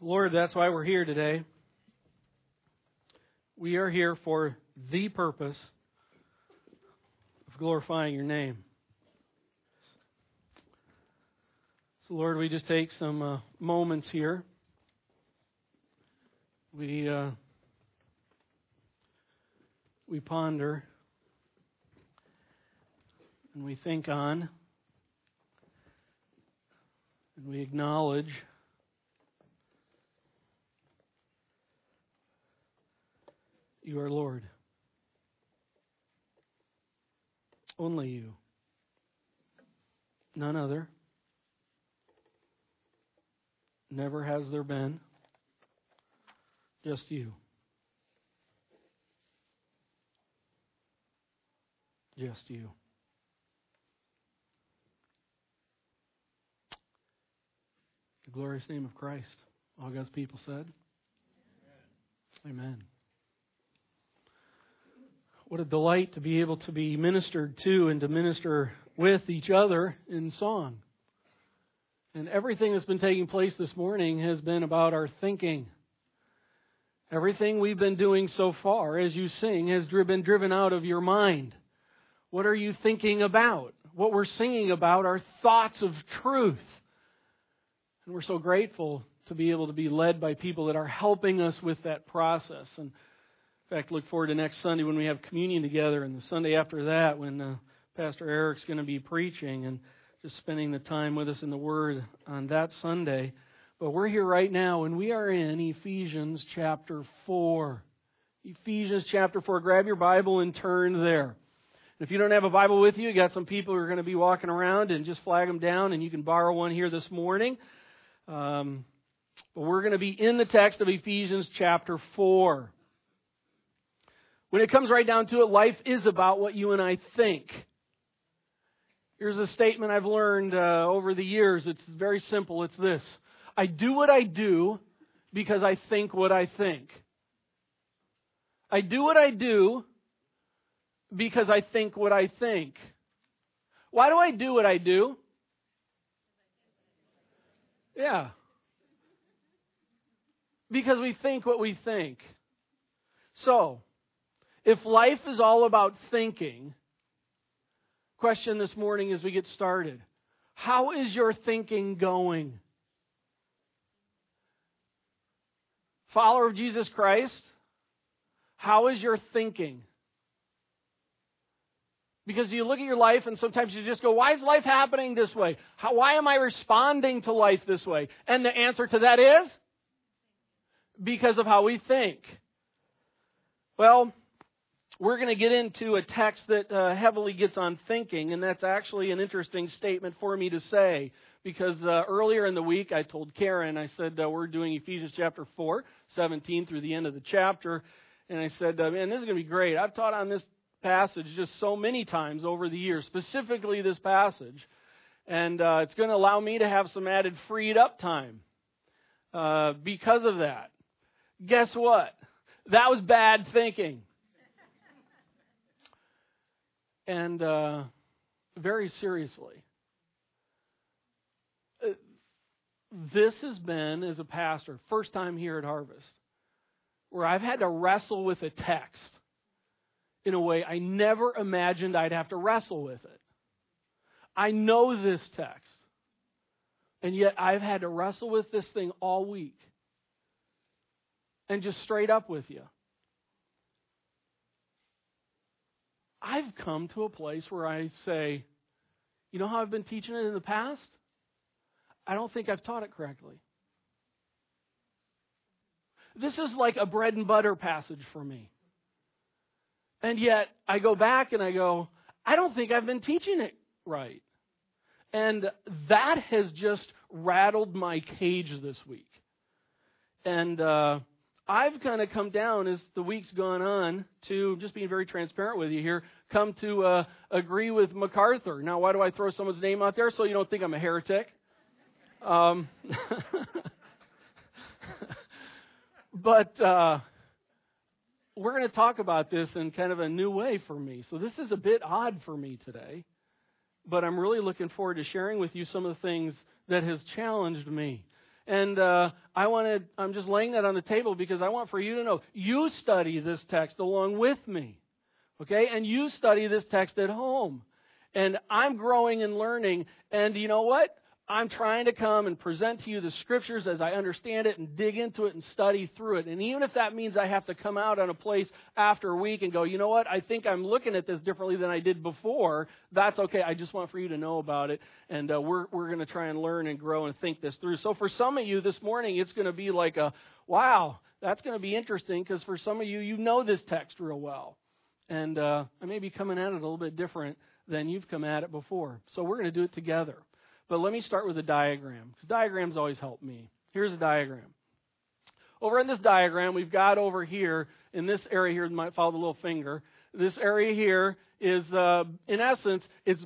Lord, that's why we're here today. We are here for the purpose of glorifying your name. So, Lord, we just take some uh, moments here. We uh, we ponder and we think on and we acknowledge you are Lord. Only you. None other. Never has there been. Just you. Just you. The glorious name of Christ. All God's people said. Amen. Amen. What a delight to be able to be ministered to and to minister with each other in song. And everything that's been taking place this morning has been about our thinking. Everything we've been doing so far as you sing has been driven out of your mind. What are you thinking about? What we're singing about are thoughts of truth. And we're so grateful to be able to be led by people that are helping us with that process. And in fact, look forward to next Sunday when we have communion together, and the Sunday after that when uh, Pastor Eric's going to be preaching and just spending the time with us in the Word on that Sunday. But we're here right now, and we are in Ephesians chapter 4. Ephesians chapter 4. Grab your Bible and turn there. If you don't have a Bible with you, you got some people who are going to be walking around, and just flag them down, and you can borrow one here this morning. Um, but we're going to be in the text of Ephesians chapter 4. When it comes right down to it, life is about what you and I think. Here's a statement I've learned uh, over the years. It's very simple. It's this I do what I do because I think what I think. I do what I do because I think what I think. Why do I do what I do? Yeah. Because we think what we think. So, if life is all about thinking, question this morning as we get started How is your thinking going? Follower of Jesus Christ, how is your thinking? Because you look at your life and sometimes you just go, why is life happening this way? How, why am I responding to life this way? And the answer to that is because of how we think. Well, we're going to get into a text that uh, heavily gets on thinking, and that's actually an interesting statement for me to say. Because uh, earlier in the week, I told Karen, I said, uh, we're doing Ephesians chapter 4, 17 through the end of the chapter. And I said, uh, man, this is going to be great. I've taught on this passage just so many times over the years, specifically this passage. And uh, it's going to allow me to have some added freed up time uh, because of that. Guess what? That was bad thinking and uh, very seriously. Uh, this has been, as a pastor, first time here at Harvest, where I've had to wrestle with a text in a way I never imagined I'd have to wrestle with it. I know this text, and yet I've had to wrestle with this thing all week. And just straight up with you. I've come to a place where I say, you know how I've been teaching it in the past? I don't think I've taught it correctly. This is like a bread and butter passage for me. And yet, I go back and I go, I don't think I've been teaching it right. And that has just rattled my cage this week. And, uh, I've kind of come down as the week's gone on to just being very transparent with you here, come to uh, agree with MacArthur. Now, why do I throw someone's name out there? So you don't think I'm a heretic. Um, but uh, we're going to talk about this in kind of a new way for me. So this is a bit odd for me today, but I'm really looking forward to sharing with you some of the things that has challenged me. And uh, I wanted, I'm just laying that on the table because I want for you to know you study this text along with me. Okay? And you study this text at home. And I'm growing and learning. And you know what? I'm trying to come and present to you the scriptures as I understand it and dig into it and study through it. And even if that means I have to come out on a place after a week and go, you know what, I think I'm looking at this differently than I did before, that's okay. I just want for you to know about it. And uh, we're, we're going to try and learn and grow and think this through. So for some of you this morning, it's going to be like a, wow, that's going to be interesting because for some of you, you know this text real well. And uh, I may be coming at it a little bit different than you've come at it before. So we're going to do it together. But let me start with a diagram, because diagrams always help me. Here's a diagram. Over in this diagram, we've got over here, in this area here, might follow the little finger. This area here is, uh, in essence, it's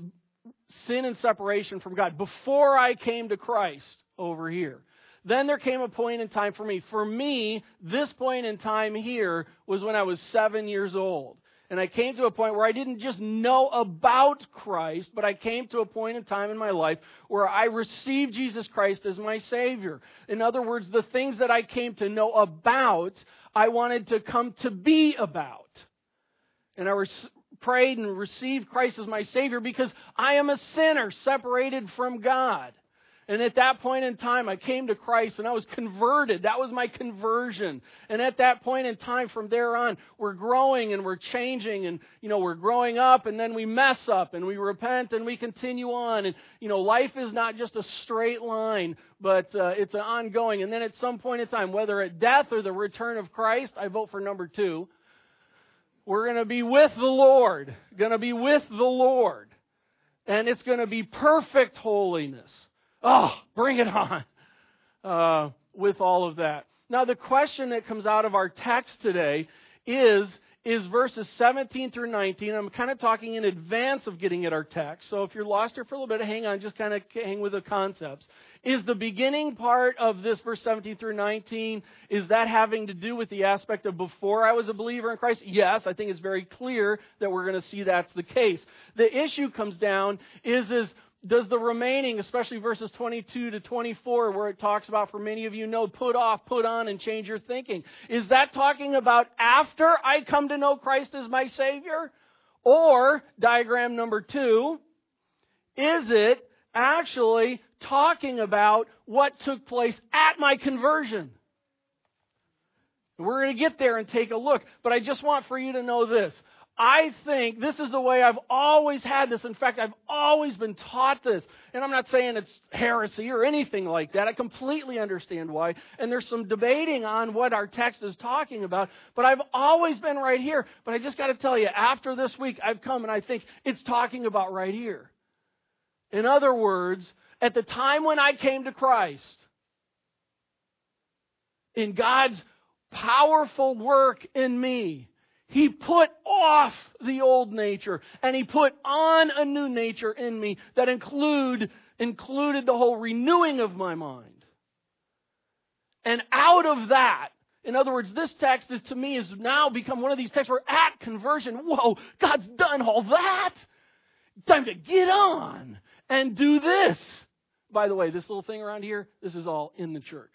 sin and separation from God. Before I came to Christ, over here. Then there came a point in time for me. For me, this point in time here was when I was seven years old. And I came to a point where I didn't just know about Christ, but I came to a point in time in my life where I received Jesus Christ as my Savior. In other words, the things that I came to know about, I wanted to come to be about. And I prayed and received Christ as my Savior because I am a sinner separated from God. And at that point in time, I came to Christ and I was converted. That was my conversion. And at that point in time, from there on, we're growing and we're changing and, you know, we're growing up and then we mess up and we repent and we continue on. And, you know, life is not just a straight line, but uh, it's an ongoing. And then at some point in time, whether at death or the return of Christ, I vote for number two. We're going to be with the Lord. Going to be with the Lord. And it's going to be perfect holiness. Oh, bring it on uh, with all of that. Now, the question that comes out of our text today is is verses 17 through 19. I'm kind of talking in advance of getting at our text. So if you're lost here for a little bit, hang on, just kind of hang with the concepts. Is the beginning part of this verse 17 through 19, is that having to do with the aspect of before I was a believer in Christ? Yes, I think it's very clear that we're going to see that's the case. The issue comes down is, is does the remaining, especially verses 22 to 24, where it talks about, for many of you know, put off, put on, and change your thinking, is that talking about after I come to know Christ as my Savior? Or, diagram number two, is it actually talking about what took place at my conversion? We're going to get there and take a look, but I just want for you to know this. I think this is the way I've always had this. In fact, I've always been taught this. And I'm not saying it's heresy or anything like that. I completely understand why. And there's some debating on what our text is talking about. But I've always been right here. But I just got to tell you, after this week, I've come and I think it's talking about right here. In other words, at the time when I came to Christ, in God's powerful work in me, he put off the old nature and he put on a new nature in me that include, included the whole renewing of my mind. And out of that, in other words, this text is to me has now become one of these texts where at conversion, whoa, God's done all that. Time to get on and do this. By the way, this little thing around here, this is all in the church.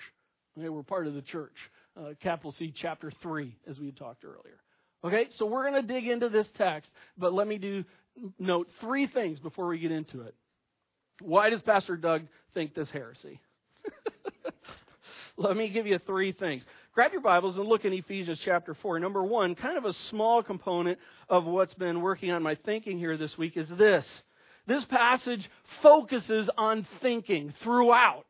Okay, we're part of the church. Uh, capital C, chapter 3, as we had talked earlier. Okay, so we're going to dig into this text, but let me do note three things before we get into it. Why does Pastor Doug think this heresy? let me give you three things. Grab your Bibles and look in Ephesians chapter 4. Number one, kind of a small component of what's been working on my thinking here this week is this. This passage focuses on thinking throughout.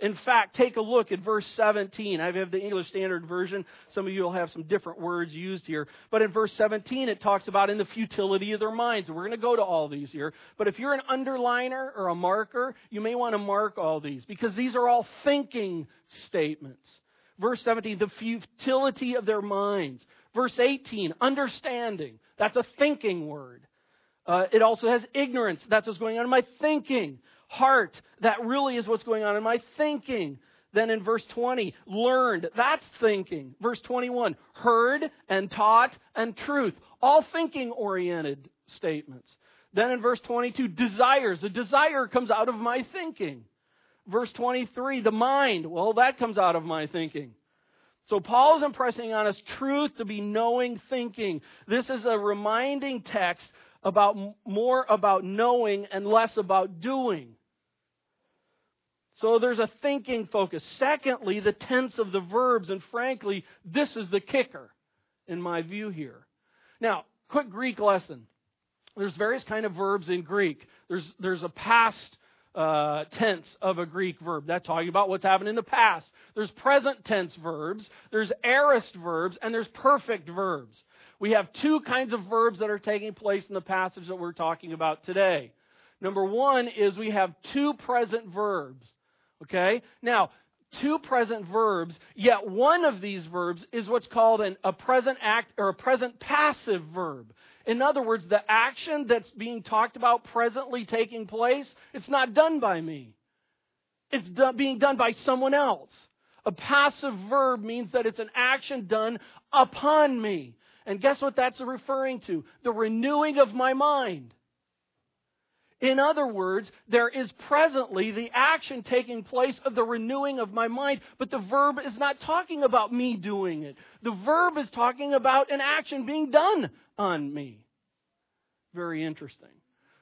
In fact, take a look at verse 17. I have the English Standard Version. Some of you will have some different words used here. But in verse 17, it talks about in the futility of their minds. We're going to go to all these here. But if you're an underliner or a marker, you may want to mark all these because these are all thinking statements. Verse 17, the futility of their minds. Verse 18, understanding. That's a thinking word. Uh, it also has ignorance. That's what's going on in my thinking heart. That really is what's going on in my thinking. Then in verse 20, learned. That's thinking. Verse 21, heard and taught and truth. All thinking oriented statements. Then in verse 22, desires. A desire comes out of my thinking. Verse 23, the mind. Well, that comes out of my thinking. So Paul is impressing on us truth to be knowing thinking. This is a reminding text about more about knowing and less about doing. So there's a thinking focus. Secondly, the tense of the verbs, and frankly, this is the kicker in my view here. Now, quick Greek lesson. There's various kind of verbs in Greek. There's there's a past uh, tense of a Greek verb. That's talking about what's happened in the past. There's present tense verbs. There's aorist verbs, and there's perfect verbs. We have two kinds of verbs that are taking place in the passage that we're talking about today. Number one is we have two present verbs. Okay? Now, two present verbs, yet one of these verbs is what's called an, a present act or a present passive verb. In other words, the action that's being talked about presently taking place, it's not done by me. It's being done by someone else. A passive verb means that it's an action done upon me. And guess what that's referring to? The renewing of my mind. In other words, there is presently the action taking place of the renewing of my mind, but the verb is not talking about me doing it. The verb is talking about an action being done on me. Very interesting.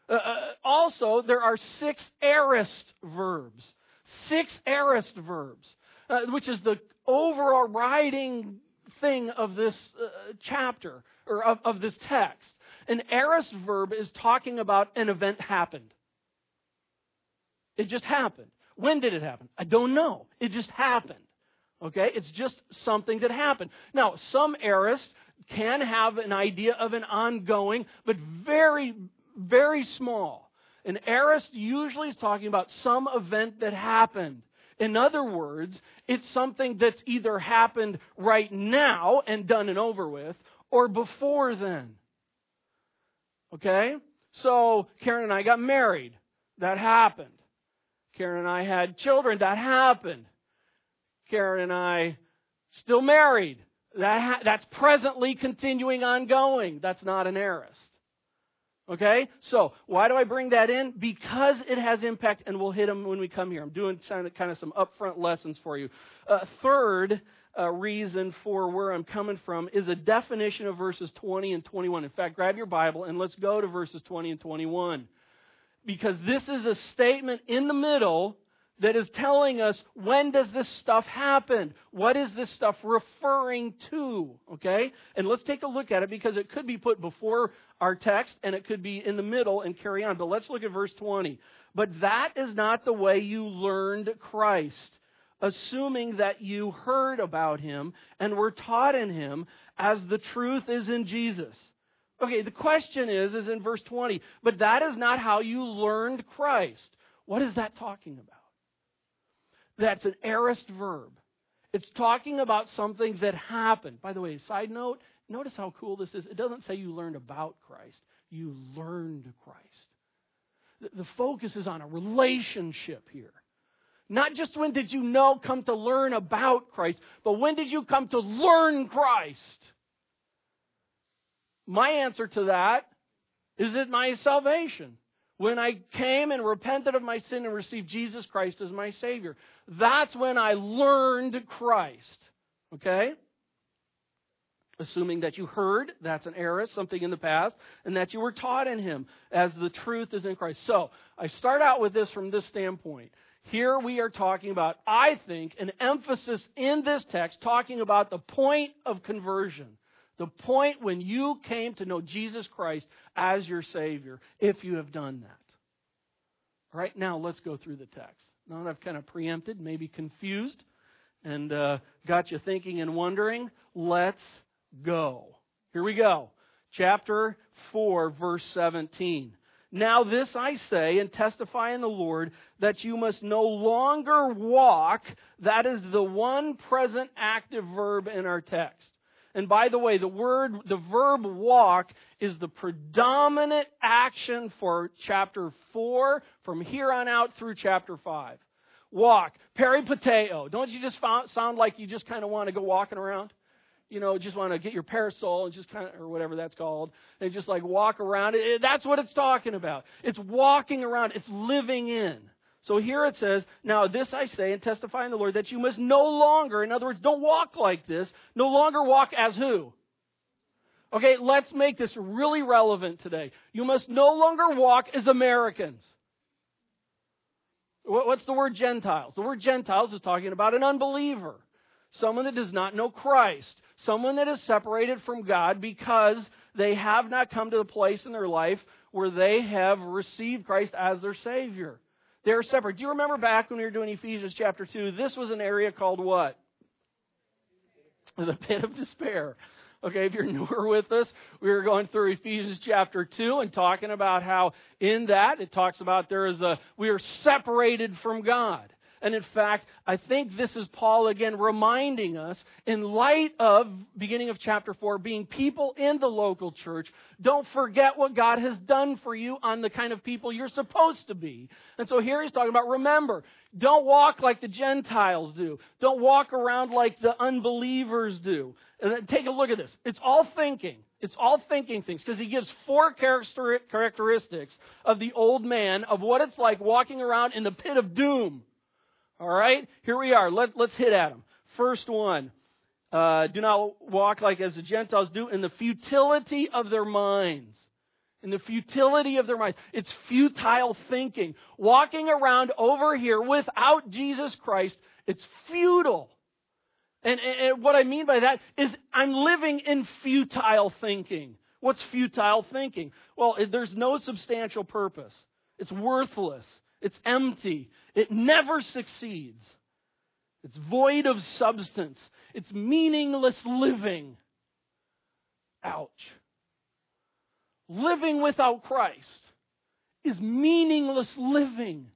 Uh, uh, also, there are six aorist verbs. Six aorist verbs, uh, which is the overriding thing of this uh, chapter, or of, of this text. An aorist verb is talking about an event happened. It just happened. When did it happen? I don't know. It just happened. Okay? It's just something that happened. Now, some aorists can have an idea of an ongoing, but very, very small. An aorist usually is talking about some event that happened. In other words, it's something that's either happened right now and done and over with, or before then. Okay? So, Karen and I got married. That happened. Karen and I had children. That happened. Karen and I still married. That ha- that's presently continuing ongoing. That's not an aorist. Okay? So, why do I bring that in? Because it has impact, and we'll hit them when we come here. I'm doing kind of some upfront lessons for you. Uh, third, uh, reason for where I'm coming from is a definition of verses 20 and 21. In fact, grab your Bible and let's go to verses 20 and 21. Because this is a statement in the middle that is telling us when does this stuff happen? What is this stuff referring to? Okay? And let's take a look at it because it could be put before our text and it could be in the middle and carry on. But let's look at verse 20. But that is not the way you learned Christ assuming that you heard about him and were taught in him as the truth is in Jesus. Okay, the question is, is in verse 20, but that is not how you learned Christ. What is that talking about? That's an aorist verb. It's talking about something that happened. By the way, side note, notice how cool this is. It doesn't say you learned about Christ, you learned Christ. The focus is on a relationship here. Not just when did you know, come to learn about Christ, but when did you come to learn Christ? My answer to that is at my salvation. When I came and repented of my sin and received Jesus Christ as my Savior. That's when I learned Christ. Okay? Assuming that you heard, that's an aorist, something in the past, and that you were taught in Him as the truth is in Christ. So, I start out with this from this standpoint. Here we are talking about, I think, an emphasis in this text talking about the point of conversion. The point when you came to know Jesus Christ as your Savior, if you have done that. All right, now let's go through the text. Now that I've kind of preempted, maybe confused, and uh, got you thinking and wondering, let's go. Here we go. Chapter 4, verse 17. Now, this I say and testify in the Lord that you must no longer walk. That is the one present active verb in our text. And by the way, the word, the verb walk is the predominant action for chapter 4 from here on out through chapter 5. Walk. Peripateo. Don't you just sound like you just kind of want to go walking around? You know, just want to get your parasol and just kind of, or whatever that's called, and just like walk around. It, that's what it's talking about. It's walking around. It's living in. So here it says, Now this I say and testify in the Lord that you must no longer, in other words, don't walk like this, no longer walk as who? Okay, let's make this really relevant today. You must no longer walk as Americans. What's the word Gentiles? The word Gentiles is talking about an unbeliever, someone that does not know Christ, someone that is separated from God because they have not come to the place in their life where they have received Christ as their Savior. They're separate. Do you remember back when we were doing Ephesians chapter 2? This was an area called what? The pit of despair. Okay, if you're newer with us, we were going through Ephesians chapter 2 and talking about how in that it talks about there is a, we are separated from God. And in fact, I think this is Paul again reminding us, in light of, beginning of chapter 4, being people in the local church, don't forget what God has done for you on the kind of people you're supposed to be. And so here he's talking about remember, don't walk like the Gentiles do. Don't walk around like the unbelievers do. And take a look at this. It's all thinking. It's all thinking things because he gives four characteristics of the old man of what it's like walking around in the pit of doom. All right? Here we are. Let, let's hit at them. First one. Uh, do not walk like as the Gentiles do in the futility of their minds. In the futility of their minds. It's futile thinking. Walking around over here without Jesus Christ, it's futile. And, and, what I mean by that is I'm living in futile thinking. What's futile thinking? Well, there's no substantial purpose. It's worthless. It's empty. It never succeeds. It's void of substance. It's meaningless living. Ouch. Living without Christ is meaningless living.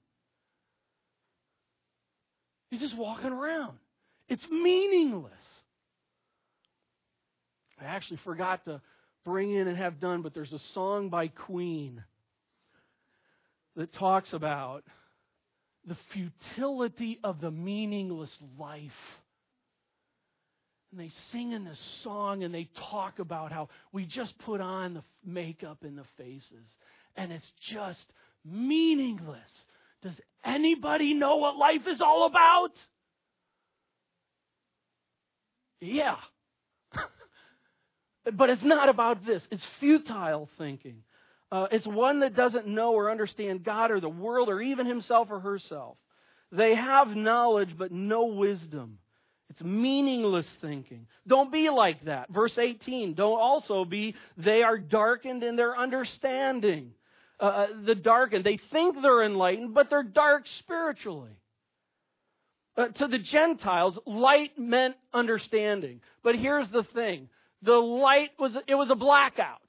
He's just walking around. It's meaningless. I actually forgot to bring in and have done, but there's a song by Queen that talks about the futility of the meaningless life. And they sing in this song and they talk about how we just put on the makeup in the faces and it's just meaningless. Does anybody know what life is all about? Yeah. but it's not about this. It's futile thinking. Uh, it's one that doesn't know or understand God or the world or even himself or herself. They have knowledge but no wisdom. It's meaningless thinking. Don't be like that. Verse 18. Don't also be, they are darkened in their understanding. Uh, uh, the darkened. They think they're enlightened, but they're dark spiritually. Uh, to the Gentiles, light meant understanding. But here's the thing. The light was, it was a blackout.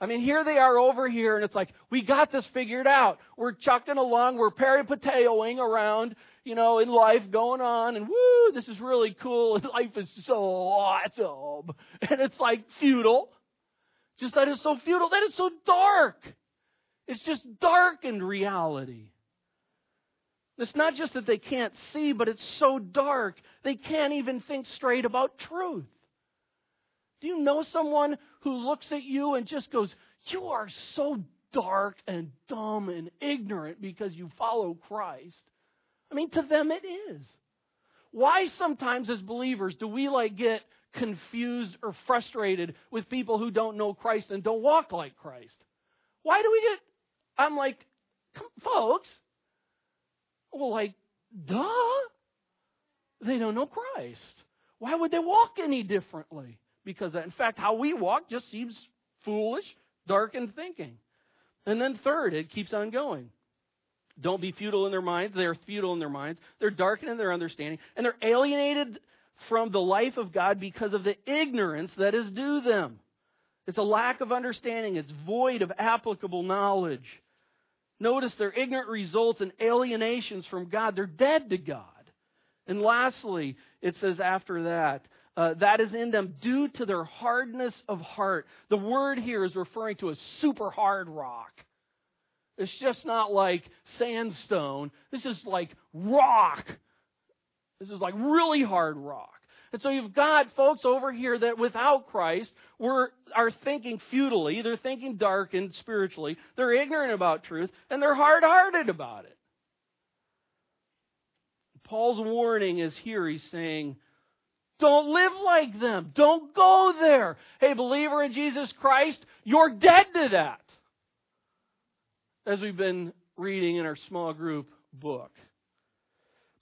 I mean, here they are over here, and it's like, we got this figured out. We're chucking along, we're peripateo-ing around, you know, in life, going on, and woo, this is really cool, and life is so awesome. And it's like futile. Just that is so futile, that is so dark. It's just darkened reality. It's not just that they can't see, but it's so dark, they can't even think straight about truth. Do you know someone who looks at you and just goes, You are so dark and dumb and ignorant because you follow Christ? I mean, to them it is. Why sometimes as believers do we like get confused or frustrated with people who don't know Christ and don't walk like Christ? Why do we get I'm like, folks, well, like, duh. They don't know Christ. Why would they walk any differently? Because, in fact, how we walk just seems foolish, darkened thinking. And then, third, it keeps on going. Don't be futile in their minds. They are futile in their minds. They're darkened in their understanding. And they're alienated from the life of God because of the ignorance that is due them. It's a lack of understanding. It's void of applicable knowledge. Notice their ignorant results and alienations from God. They're dead to God. And lastly, it says after that, uh, that is in them due to their hardness of heart. The word here is referring to a super hard rock. It's just not like sandstone. This is like rock. This is like really hard rock. And so you've got folks over here that without Christ were, are thinking futilely, they're thinking darkened spiritually, they're ignorant about truth, and they're hard hearted about it. Paul's warning is here. He's saying, don't live like them. Don't go there. Hey, believer in Jesus Christ, you're dead to that. As we've been reading in our small group book.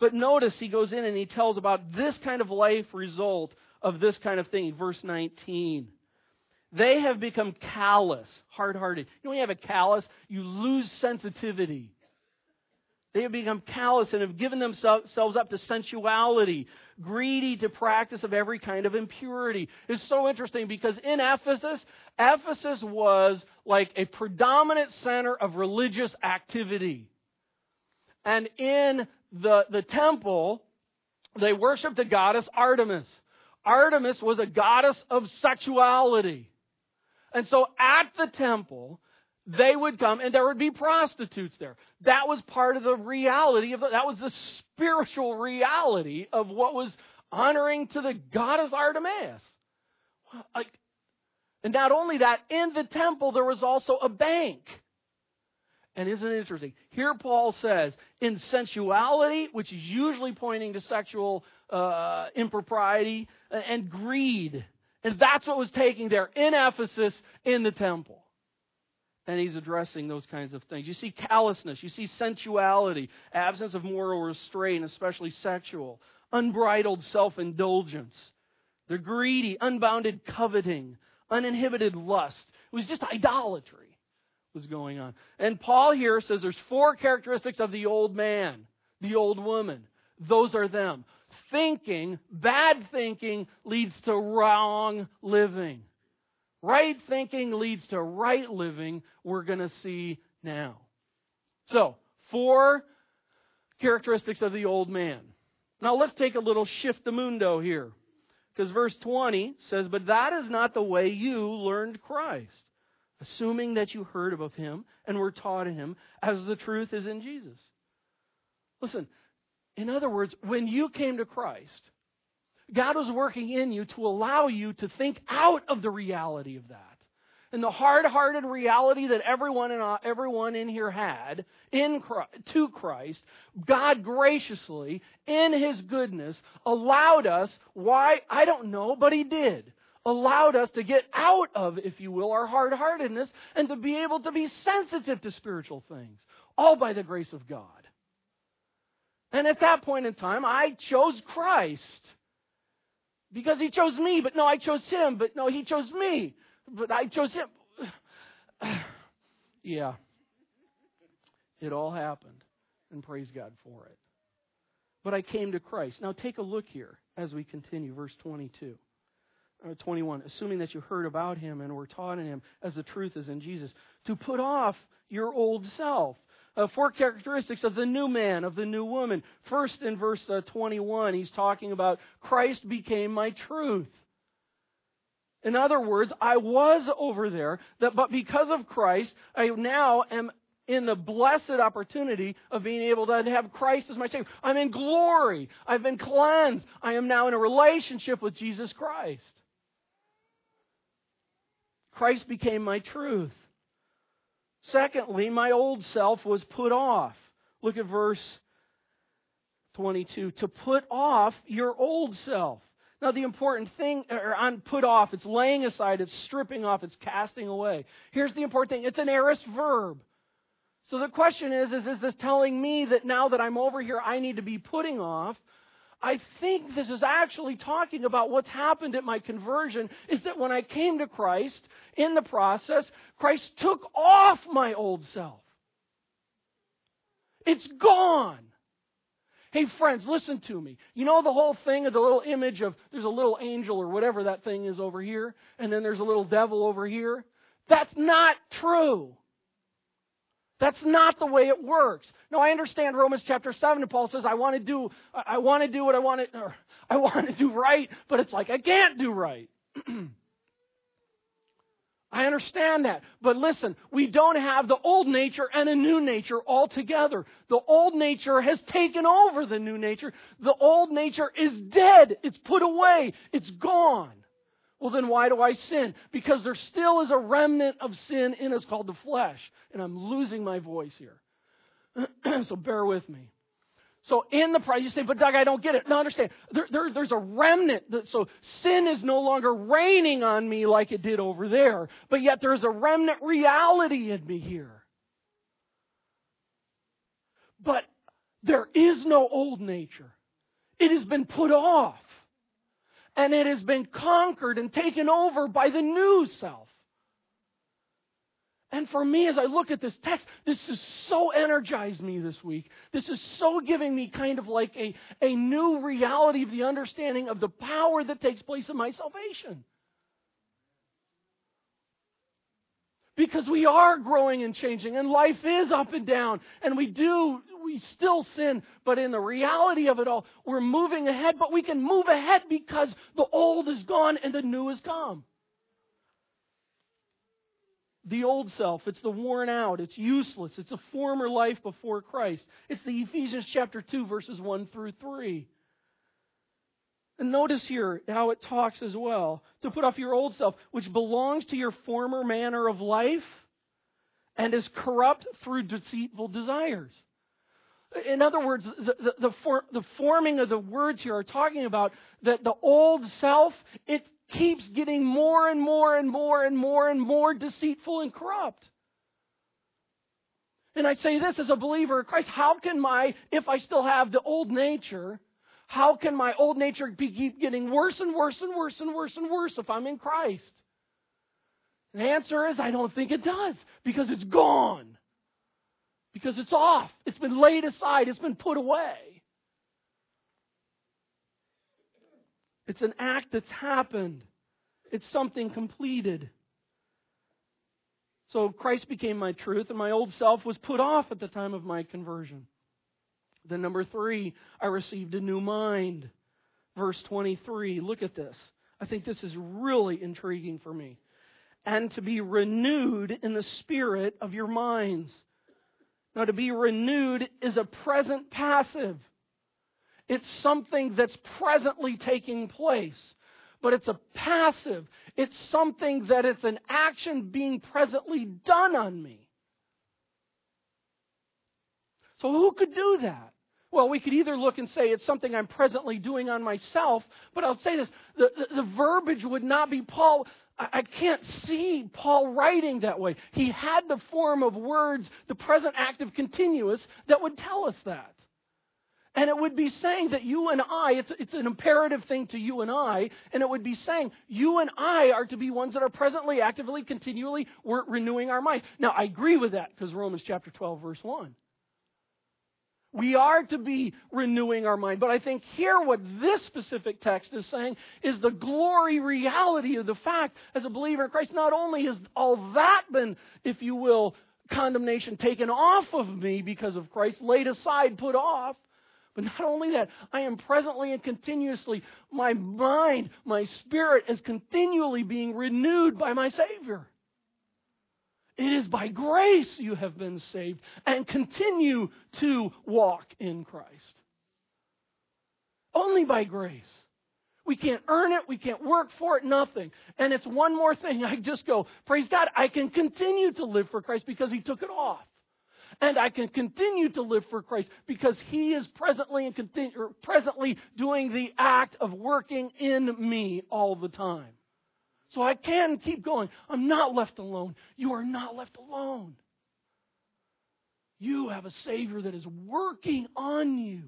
But notice he goes in and he tells about this kind of life result of this kind of thing. Verse 19. They have become callous, hard hearted. You know, when you have a callous, you lose sensitivity. They have become callous and have given themselves up to sensuality, greedy to practice of every kind of impurity. It's so interesting because in Ephesus, Ephesus was like a predominant center of religious activity. And in the, the temple, they worshiped the goddess Artemis. Artemis was a goddess of sexuality. And so at the temple, they would come and there would be prostitutes there. That was part of the reality of the, that was the spiritual reality of what was honoring to the goddess Artemis. Like, and not only that, in the temple there was also a bank. And isn't it interesting? Here Paul says, in sensuality, which is usually pointing to sexual uh, impropriety, and greed. And that's what was taking there in Ephesus in the temple and he's addressing those kinds of things. You see callousness, you see sensuality, absence of moral restraint, especially sexual, unbridled self indulgence. They're greedy, unbounded coveting, uninhibited lust. It was just idolatry was going on. And Paul here says there's four characteristics of the old man, the old woman. Those are them. Thinking, bad thinking leads to wrong living. Right thinking leads to right living, we're going to see now. So, four characteristics of the old man. Now let's take a little shift the mundo here. Because verse 20 says, But that is not the way you learned Christ, assuming that you heard of him and were taught in him, as the truth is in Jesus. Listen, in other words, when you came to Christ, God was working in you to allow you to think out of the reality of that. And the hard-hearted reality that everyone in, everyone in here had in Christ, to Christ, God graciously, in His goodness, allowed us, why, I don't know, but He did, allowed us to get out of, if you will, our hard-heartedness and to be able to be sensitive to spiritual things, all by the grace of God. And at that point in time, I chose Christ. Because he chose me, but no, I chose him, but no, he chose me, but I chose him. yeah. It all happened, and praise God for it. But I came to Christ. Now take a look here as we continue, verse 22. Uh, 21, assuming that you heard about him and were taught in him as the truth is in Jesus, to put off your old self uh, four characteristics of the new man, of the new woman. First, in verse uh, 21, he's talking about Christ became my truth. In other words, I was over there, that, but because of Christ, I now am in the blessed opportunity of being able to have Christ as my Savior. I'm in glory. I've been cleansed. I am now in a relationship with Jesus Christ. Christ became my truth. Secondly, my old self was put off. Look at verse 22. To put off your old self. Now, the important thing, or on put off, it's laying aside, it's stripping off, it's casting away. Here's the important thing it's an aorist verb. So the question is, is, is this telling me that now that I'm over here, I need to be putting off? I think this is actually talking about what's happened at my conversion is that when I came to Christ, in the process, Christ took off my old self. It's gone. Hey, friends, listen to me. You know the whole thing of the little image of there's a little angel or whatever that thing is over here, and then there's a little devil over here? That's not true. That's not the way it works. No, I understand Romans chapter 7 and Paul says I want to do I want to do what I want to I want to do right, but it's like I can't do right. I understand that. But listen, we don't have the old nature and a new nature all together. The old nature has taken over the new nature. The old nature is dead. It's put away. It's gone. Well, then why do I sin? Because there still is a remnant of sin in us called the flesh. And I'm losing my voice here. so bear with me. So in the process, you say, but Doug, I don't get it. No, understand. There, there, there's a remnant. That, so sin is no longer reigning on me like it did over there, but yet there's a remnant reality in me here. But there is no old nature. It has been put off. And it has been conquered and taken over by the new self. And for me, as I look at this text, this has so energized me this week. This is so giving me kind of like a, a new reality of the understanding of the power that takes place in my salvation. Because we are growing and changing, and life is up and down, and we do, we still sin, but in the reality of it all, we're moving ahead, but we can move ahead because the old is gone and the new has come the old self. It's the worn out. It's useless. It's a former life before Christ. It's the Ephesians chapter 2, verses 1 through 3. And notice here how it talks as well. To put off your old self, which belongs to your former manner of life and is corrupt through deceitful desires. In other words, the, the, the, for, the forming of the words here are talking about that the old self, it keeps getting more and more and more and more and more deceitful and corrupt. And I say this as a believer in Christ how can my, if I still have the old nature, how can my old nature be, keep getting worse and worse and worse and worse and worse if I'm in Christ? The answer is I don't think it does because it's gone. Because it's off. It's been laid aside. It's been put away. It's an act that's happened. It's something completed. So Christ became my truth, and my old self was put off at the time of my conversion. Then, number three, I received a new mind. Verse 23, look at this. I think this is really intriguing for me. And to be renewed in the spirit of your minds. Now, to be renewed is a present passive. It's something that's presently taking place, but it's a passive. It's something that it's an action being presently done on me. So who could do that? Well, we could either look and say it's something I'm presently doing on myself, but I'll say this the, the, the verbiage would not be Paul. I, can't see Paul writing that way. He had the form of words, the present active continuous, that would tell us that. And it would be saying that you and I, it's, it's an imperative thing to you and I, and it would be saying you and I are to be ones that are presently, actively, continually renewing our mind. Now, I agree with that because Romans chapter 12, verse 1. We are to be renewing our mind. But I think here what this specific text is saying is the glory reality of the fact as a believer in Christ, not only has all that been, if you will, condemnation taken off of me because of Christ, laid aside, put off, but not only that, I am presently and continuously, my mind, my spirit is continually being renewed by my Savior. It is by grace you have been saved and continue to walk in Christ. Only by grace. We can't earn it. We can't work for it. Nothing. And it's one more thing. I just go, praise God, I can continue to live for Christ because He took it off and I can continue to live for Christ because He is presently and presently doing the act of working in me all the time. So I can keep going. I'm not left alone. You are not left alone. You have a Savior that is working on you.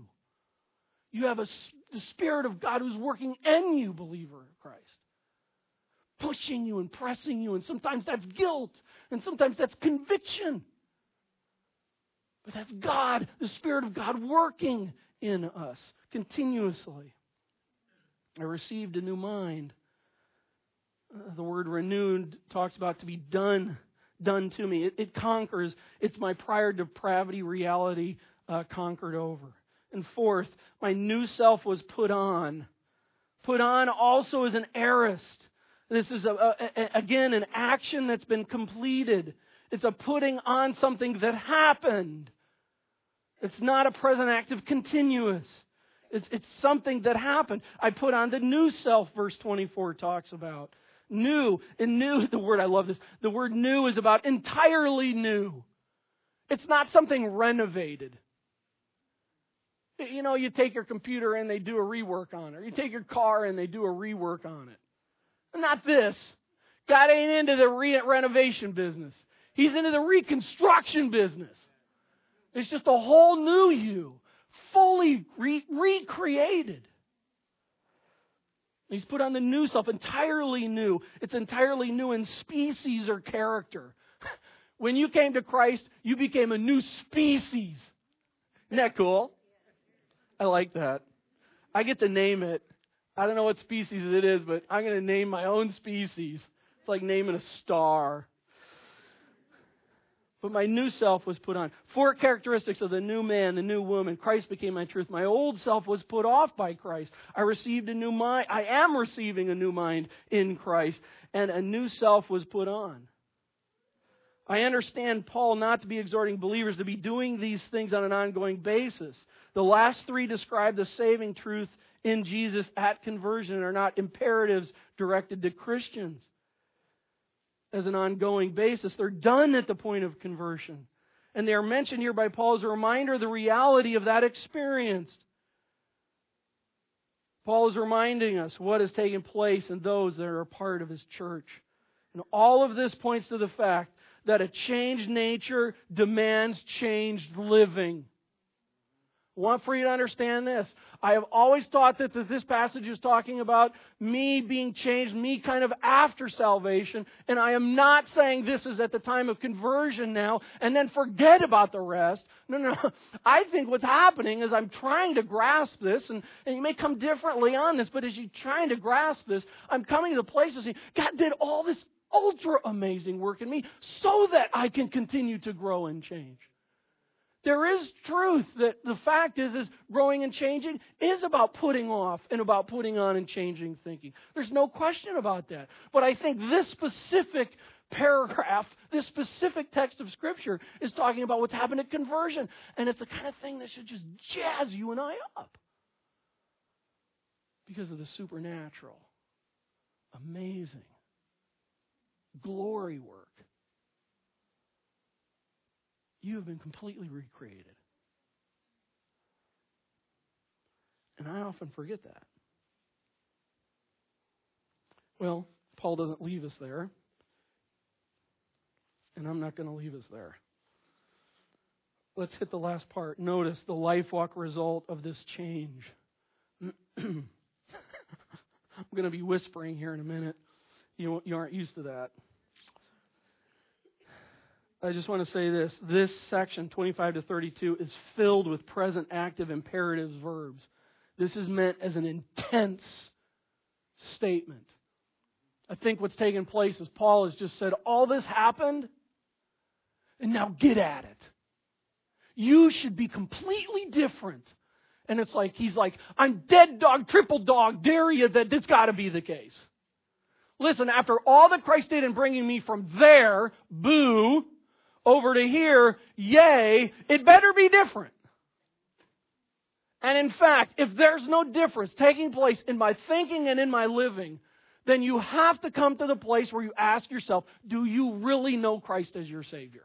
You have a, the Spirit of God who's working in you, believer in Christ. Pushing you and pressing you, and sometimes that's guilt, and sometimes that's conviction. But that's God, the Spirit of God working in us continuously. I received a new mind. Uh, the word renewed talks about to be done, done to me. It, it conquers. It's my prior depravity reality uh, conquered over. And fourth, my new self was put on. Put on also as an aorist. This is, a, a, again, an action that's been completed. It's a putting on something that happened. It's not a present active continuous. It's, it's something that happened. I put on the new self, verse 24 talks about. New. And new, is the word, I love this. The word new is about entirely new. It's not something renovated. You know, you take your computer and they do a rework on it. Or you take your car and they do a rework on it. Not this. God ain't into the re- renovation business. He's into the reconstruction business. It's just a whole new you, fully re- recreated. He's put on the new self, entirely new. It's entirely new in species or character. When you came to Christ, you became a new species. Isn't that cool? I like that. I get to name it. I don't know what species it is, but I'm going to name my own species. It's like naming a star. But my new self was put on. Four characteristics of the new man, the new woman. Christ became my truth. My old self was put off by Christ. I received a new mind. I am receiving a new mind in Christ. And a new self was put on. I understand Paul not to be exhorting believers to be doing these things on an ongoing basis. The last three describe the saving truth in Jesus at conversion and are not imperatives directed to Christians as an ongoing basis. They're done at the point of conversion. And they are mentioned here by Paul as a reminder of the reality of that experience. Paul is reminding us what has taken place in those that are part of his church. And all of this points to the fact that a changed nature demands changed living. Want for you to understand this. I have always thought that this passage is talking about me being changed, me kind of after salvation, and I am not saying this is at the time of conversion now, and then forget about the rest. No, no. I think what's happening is I'm trying to grasp this, and, and you may come differently on this, but as you're trying to grasp this, I'm coming to the place of saying, God did all this ultra amazing work in me so that I can continue to grow and change. There is truth that the fact is, is growing and changing is about putting off and about putting on and changing thinking. There's no question about that. But I think this specific paragraph, this specific text of Scripture is talking about what's happened at conversion. And it's the kind of thing that should just jazz you and I up because of the supernatural, amazing, glory work you have been completely recreated. And I often forget that. Well, Paul doesn't leave us there. And I'm not going to leave us there. Let's hit the last part. Notice the life walk result of this change. I'm going to be whispering here in a minute. You, you aren't used to that. I just want to say this. This section, 25 to 32, is filled with present active imperatives verbs. This is meant as an intense statement. I think what's taken place is Paul has just said, All this happened, and now get at it. You should be completely different. And it's like, he's like, I'm dead dog, triple dog, dare you that this got to be the case. Listen, after all that Christ did in bringing me from there, boo, over to here, yay, it better be different. And in fact, if there's no difference taking place in my thinking and in my living, then you have to come to the place where you ask yourself, do you really know Christ as your Savior?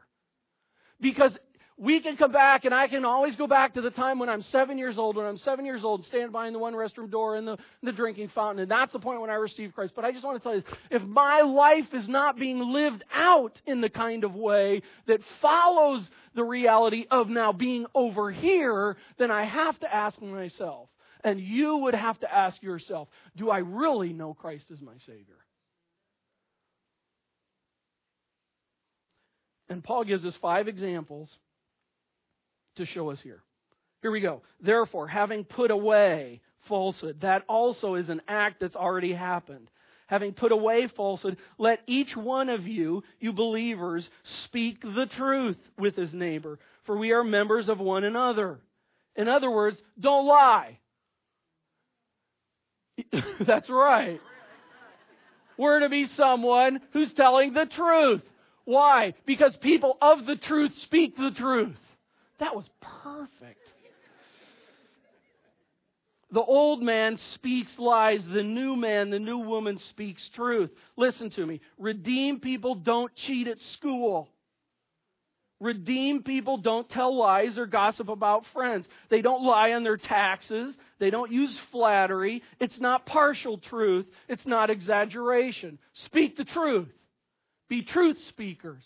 Because we can come back, and I can always go back to the time when I'm seven years old. When I'm seven years old, stand behind the one restroom door in the, the drinking fountain, and that's the point when I received Christ. But I just want to tell you, if my life is not being lived out in the kind of way that follows the reality of now being over here, then I have to ask myself, and you would have to ask yourself, do I really know Christ as my Savior? And Paul gives us five examples to show us here. Here we go. Therefore, having put away falsehood, that also is an act that's already happened. Having put away falsehood, let each one of you, you believers, speak the truth with his neighbor, for we are members of one another. In other words, don't lie. That's right. We're to be someone who's telling the truth. Why? Because people of the truth speak the truth. That was perfect. The old man speaks lies. The new man, the new woman speaks truth. Listen to me. Redeemed people don't cheat at school. Redeemed people don't tell lies or gossip about friends. They don't lie on their taxes. They don't use flattery. It's not partial truth. It's not exaggeration. Speak the truth. Be truth speakers.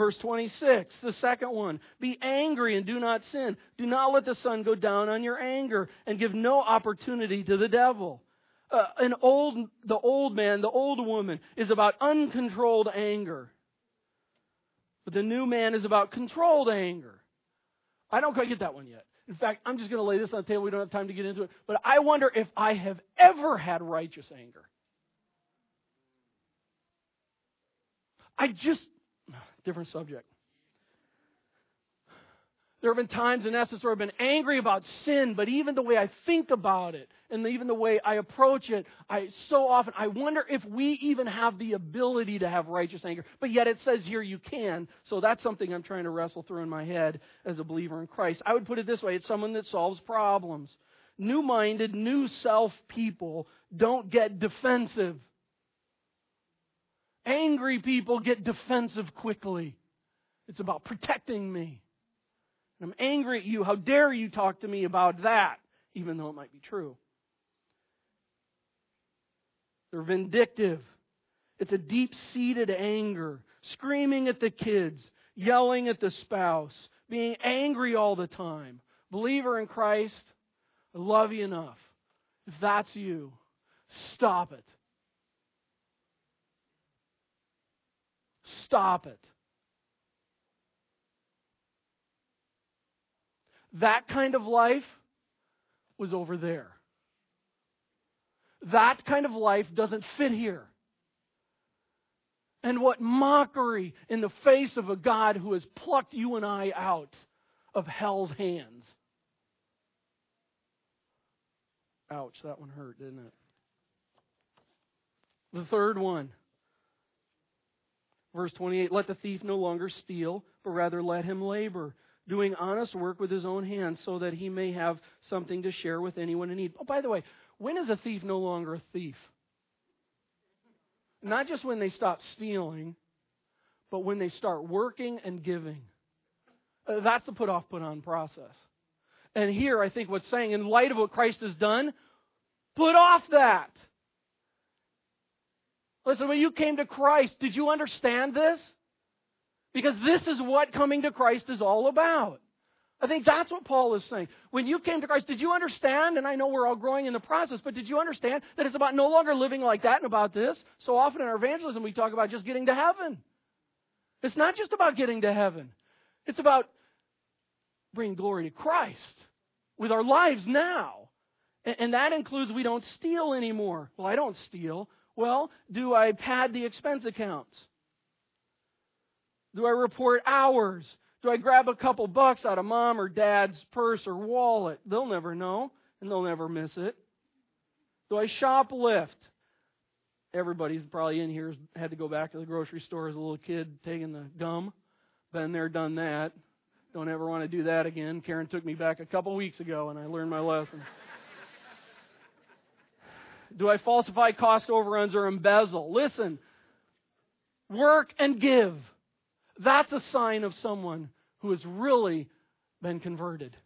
Verse 26, the second one. Be angry and do not sin. Do not let the sun go down on your anger and give no opportunity to the devil. Uh, an old, the old man, the old woman is about uncontrolled anger. But the new man is about controlled anger. I don't quite get that one yet. In fact, I'm just going to lay this on the table. We don't have time to get into it. But I wonder if I have ever had righteous anger. I just, different subject. There have been times in essence where I've been angry about sin, but even the way I think about it and even the way I approach it, I so often I wonder if we even have the ability to have righteous anger. But yet it says here you can. So that's something I'm trying to wrestle through in my head as a believer in Christ. I would put it this way, it's someone that solves problems. New-minded, new self people don't get defensive. Angry people get defensive quickly. It's about protecting me. And I'm angry at you. How dare you talk to me about that, even though it might be true? They're vindictive. It's a deep seated anger, screaming at the kids, yelling at the spouse, being angry all the time. Believer in Christ, I love you enough. If that's you, stop it. Stop it. That kind of life was over there. That kind of life doesn't fit here. And what mockery in the face of a God who has plucked you and I out of hell's hands. Ouch, that one hurt, didn't it? The third one. Verse 28 Let the thief no longer steal, but rather let him labor, doing honest work with his own hands, so that he may have something to share with anyone in need. Oh, by the way, when is a thief no longer a thief? Not just when they stop stealing, but when they start working and giving. Uh, that's the put off, put on process. And here, I think what's saying, in light of what Christ has done, put off that. Listen, when you came to Christ, did you understand this? Because this is what coming to Christ is all about. I think that's what Paul is saying. When you came to Christ, did you understand? And I know we're all growing in the process, but did you understand that it's about no longer living like that and about this? So often in our evangelism, we talk about just getting to heaven. It's not just about getting to heaven, it's about bringing glory to Christ with our lives now. And that includes we don't steal anymore. Well, I don't steal. Well, do I pad the expense accounts? Do I report hours? Do I grab a couple bucks out of mom or dad's purse or wallet? They'll never know, and they'll never miss it. Do I shoplift? Everybody's probably in here had to go back to the grocery store as a little kid taking the gum. Been there, done that. Don't ever want to do that again. Karen took me back a couple weeks ago and I learned my lesson. Do I falsify cost overruns or embezzle? Listen, work and give. That's a sign of someone who has really been converted,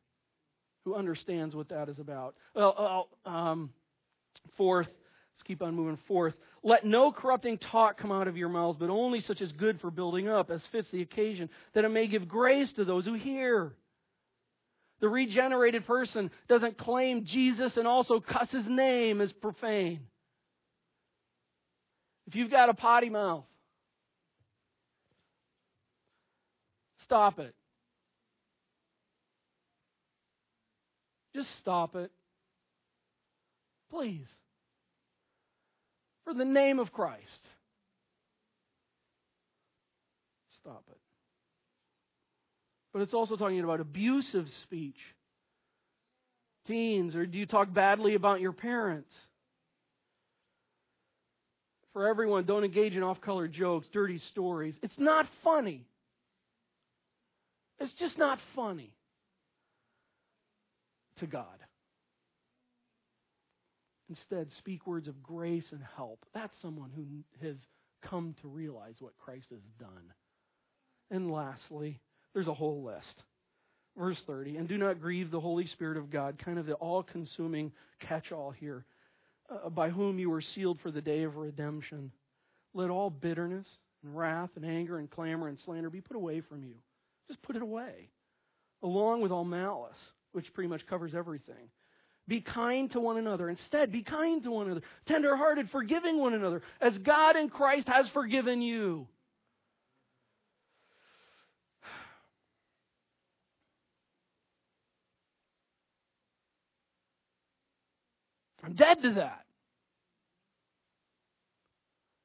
who understands what that is about. Well, uh, um, fourth, let's keep on moving. Fourth, let no corrupting talk come out of your mouths, but only such as good for building up, as fits the occasion, that it may give grace to those who hear. The regenerated person doesn't claim Jesus and also cuss his name as profane. If you've got a potty mouth, Stop it. Just stop it. Please. For the name of Christ. Stop it. But it's also talking about abusive speech. Teens, or do you talk badly about your parents? For everyone, don't engage in off color jokes, dirty stories. It's not funny. It's just not funny to God. Instead, speak words of grace and help. That's someone who has come to realize what Christ has done. And lastly, there's a whole list. Verse 30, and do not grieve the Holy Spirit of God, kind of the all consuming catch all here, uh, by whom you were sealed for the day of redemption. Let all bitterness and wrath and anger and clamor and slander be put away from you. Just put it away, along with all malice, which pretty much covers everything. Be kind to one another. Instead, be kind to one another, tenderhearted, forgiving one another, as God in Christ has forgiven you. I'm dead to that.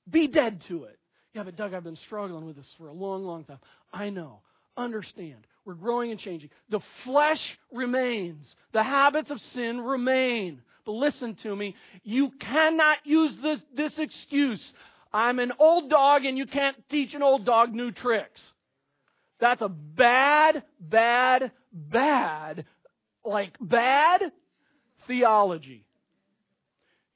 Be dead to it. Yeah, but Doug, I've been struggling with this for a long, long time. I know. Understand. We're growing and changing. The flesh remains. The habits of sin remain. But listen to me. You cannot use this, this excuse. I'm an old dog and you can't teach an old dog new tricks. That's a bad, bad, bad, like bad theology.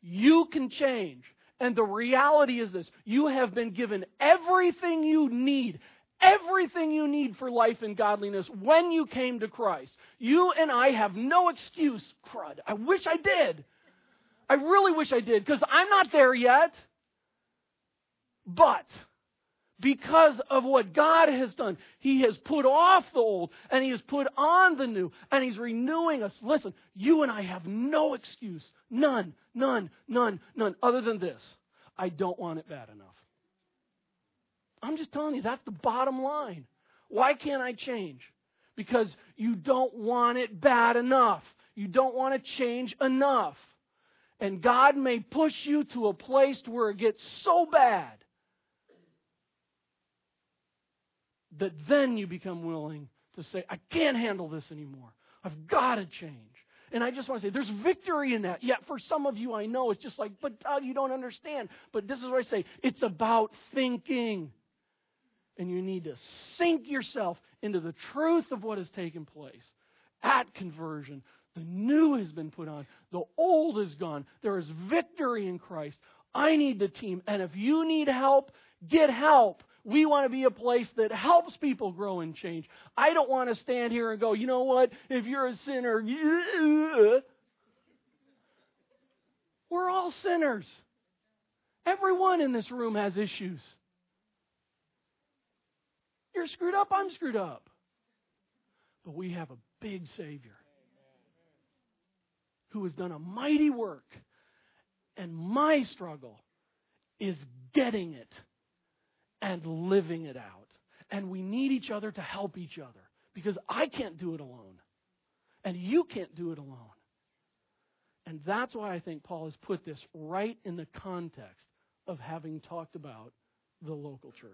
You can change. And the reality is this you have been given everything you need, everything you need for life and godliness when you came to Christ. You and I have no excuse. Crud. I wish I did. I really wish I did because I'm not there yet. But because of what God has done. He has put off the old and He has put on the new and He's renewing us. Listen, you and I have no excuse. None, none, none, none, other than this. I don't want it bad enough. I'm just telling you, that's the bottom line. Why can't I change? Because you don't want it bad enough. You don't want to change enough. And God may push you to a place where it gets so bad that then you become willing to say, I can't handle this anymore. I've got to change. And I just want to say, there's victory in that. Yet for some of you, I know it's just like, but Doug, you don't understand. But this is what I say it's about thinking. And you need to sink yourself into the truth of what has taken place at conversion. The new has been put on, the old is gone. There is victory in Christ. I need the team. And if you need help, get help. We want to be a place that helps people grow and change. I don't want to stand here and go, you know what? If you're a sinner, we're all sinners. Everyone in this room has issues. You're screwed up, I'm screwed up. But we have a big Savior who has done a mighty work. And my struggle is getting it and living it out. And we need each other to help each other because I can't do it alone. And you can't do it alone. And that's why I think Paul has put this right in the context of having talked about the local church.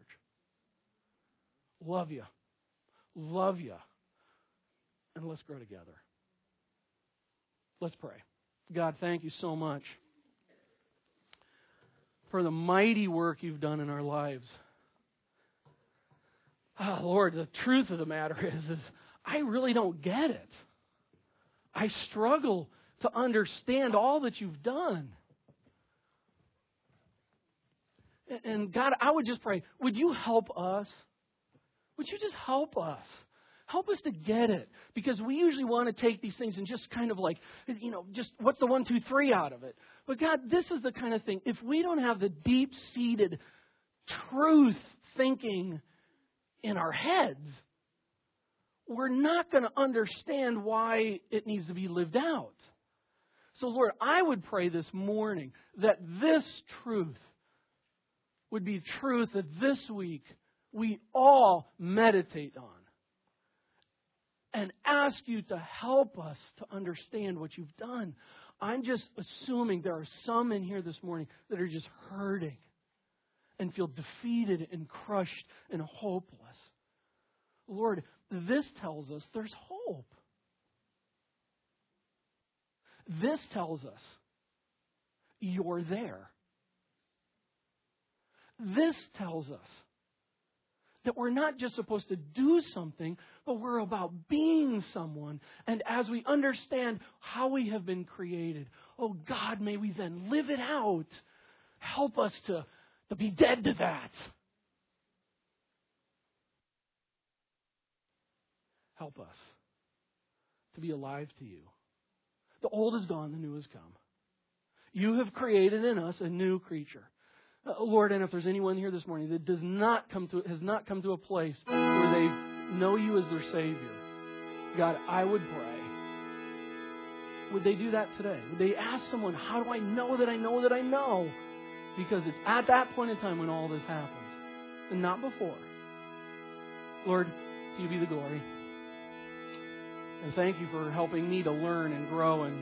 Love you. Love you. And let's grow together. Let's pray. God, thank you so much for the mighty work you've done in our lives oh, Lord, the truth of the matter is, is I really don't get it. I struggle to understand all that you've done. And God, I would just pray, would you help us? Would you just help us? Help us to get it. Because we usually want to take these things and just kind of like, you know, just what's the one, two, three out of it? But God, this is the kind of thing, if we don't have the deep seated truth thinking in our heads, we're not going to understand why it needs to be lived out. So, Lord, I would pray this morning that this truth would be truth that this week we all meditate on and ask you to help us to understand what you've done. I'm just assuming there are some in here this morning that are just hurting and feel defeated and crushed and hopeless. Lord, this tells us there's hope. This tells us you're there. This tells us that we're not just supposed to do something, but we're about being someone. And as we understand how we have been created, oh God, may we then live it out. Help us to to be dead to that. Help us to be alive to you. The old is gone, the new has come. You have created in us a new creature. Uh, Lord, and if there's anyone here this morning that does not come to has not come to a place where they know you as their Savior, God, I would pray. Would they do that today? Would they ask someone, How do I know that I know that I know? Because it's at that point in time when all this happens, and not before. Lord, to you be the glory. And thank you for helping me to learn and grow and,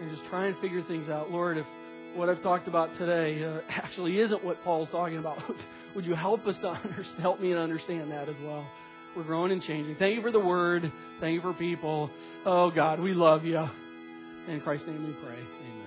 and just try and figure things out. Lord, if what I've talked about today uh, actually isn't what Paul's talking about, would you help us to understand, help me to understand that as well? We're growing and changing. Thank you for the word. Thank you for people. Oh God, we love you. In Christ's name we pray. Amen.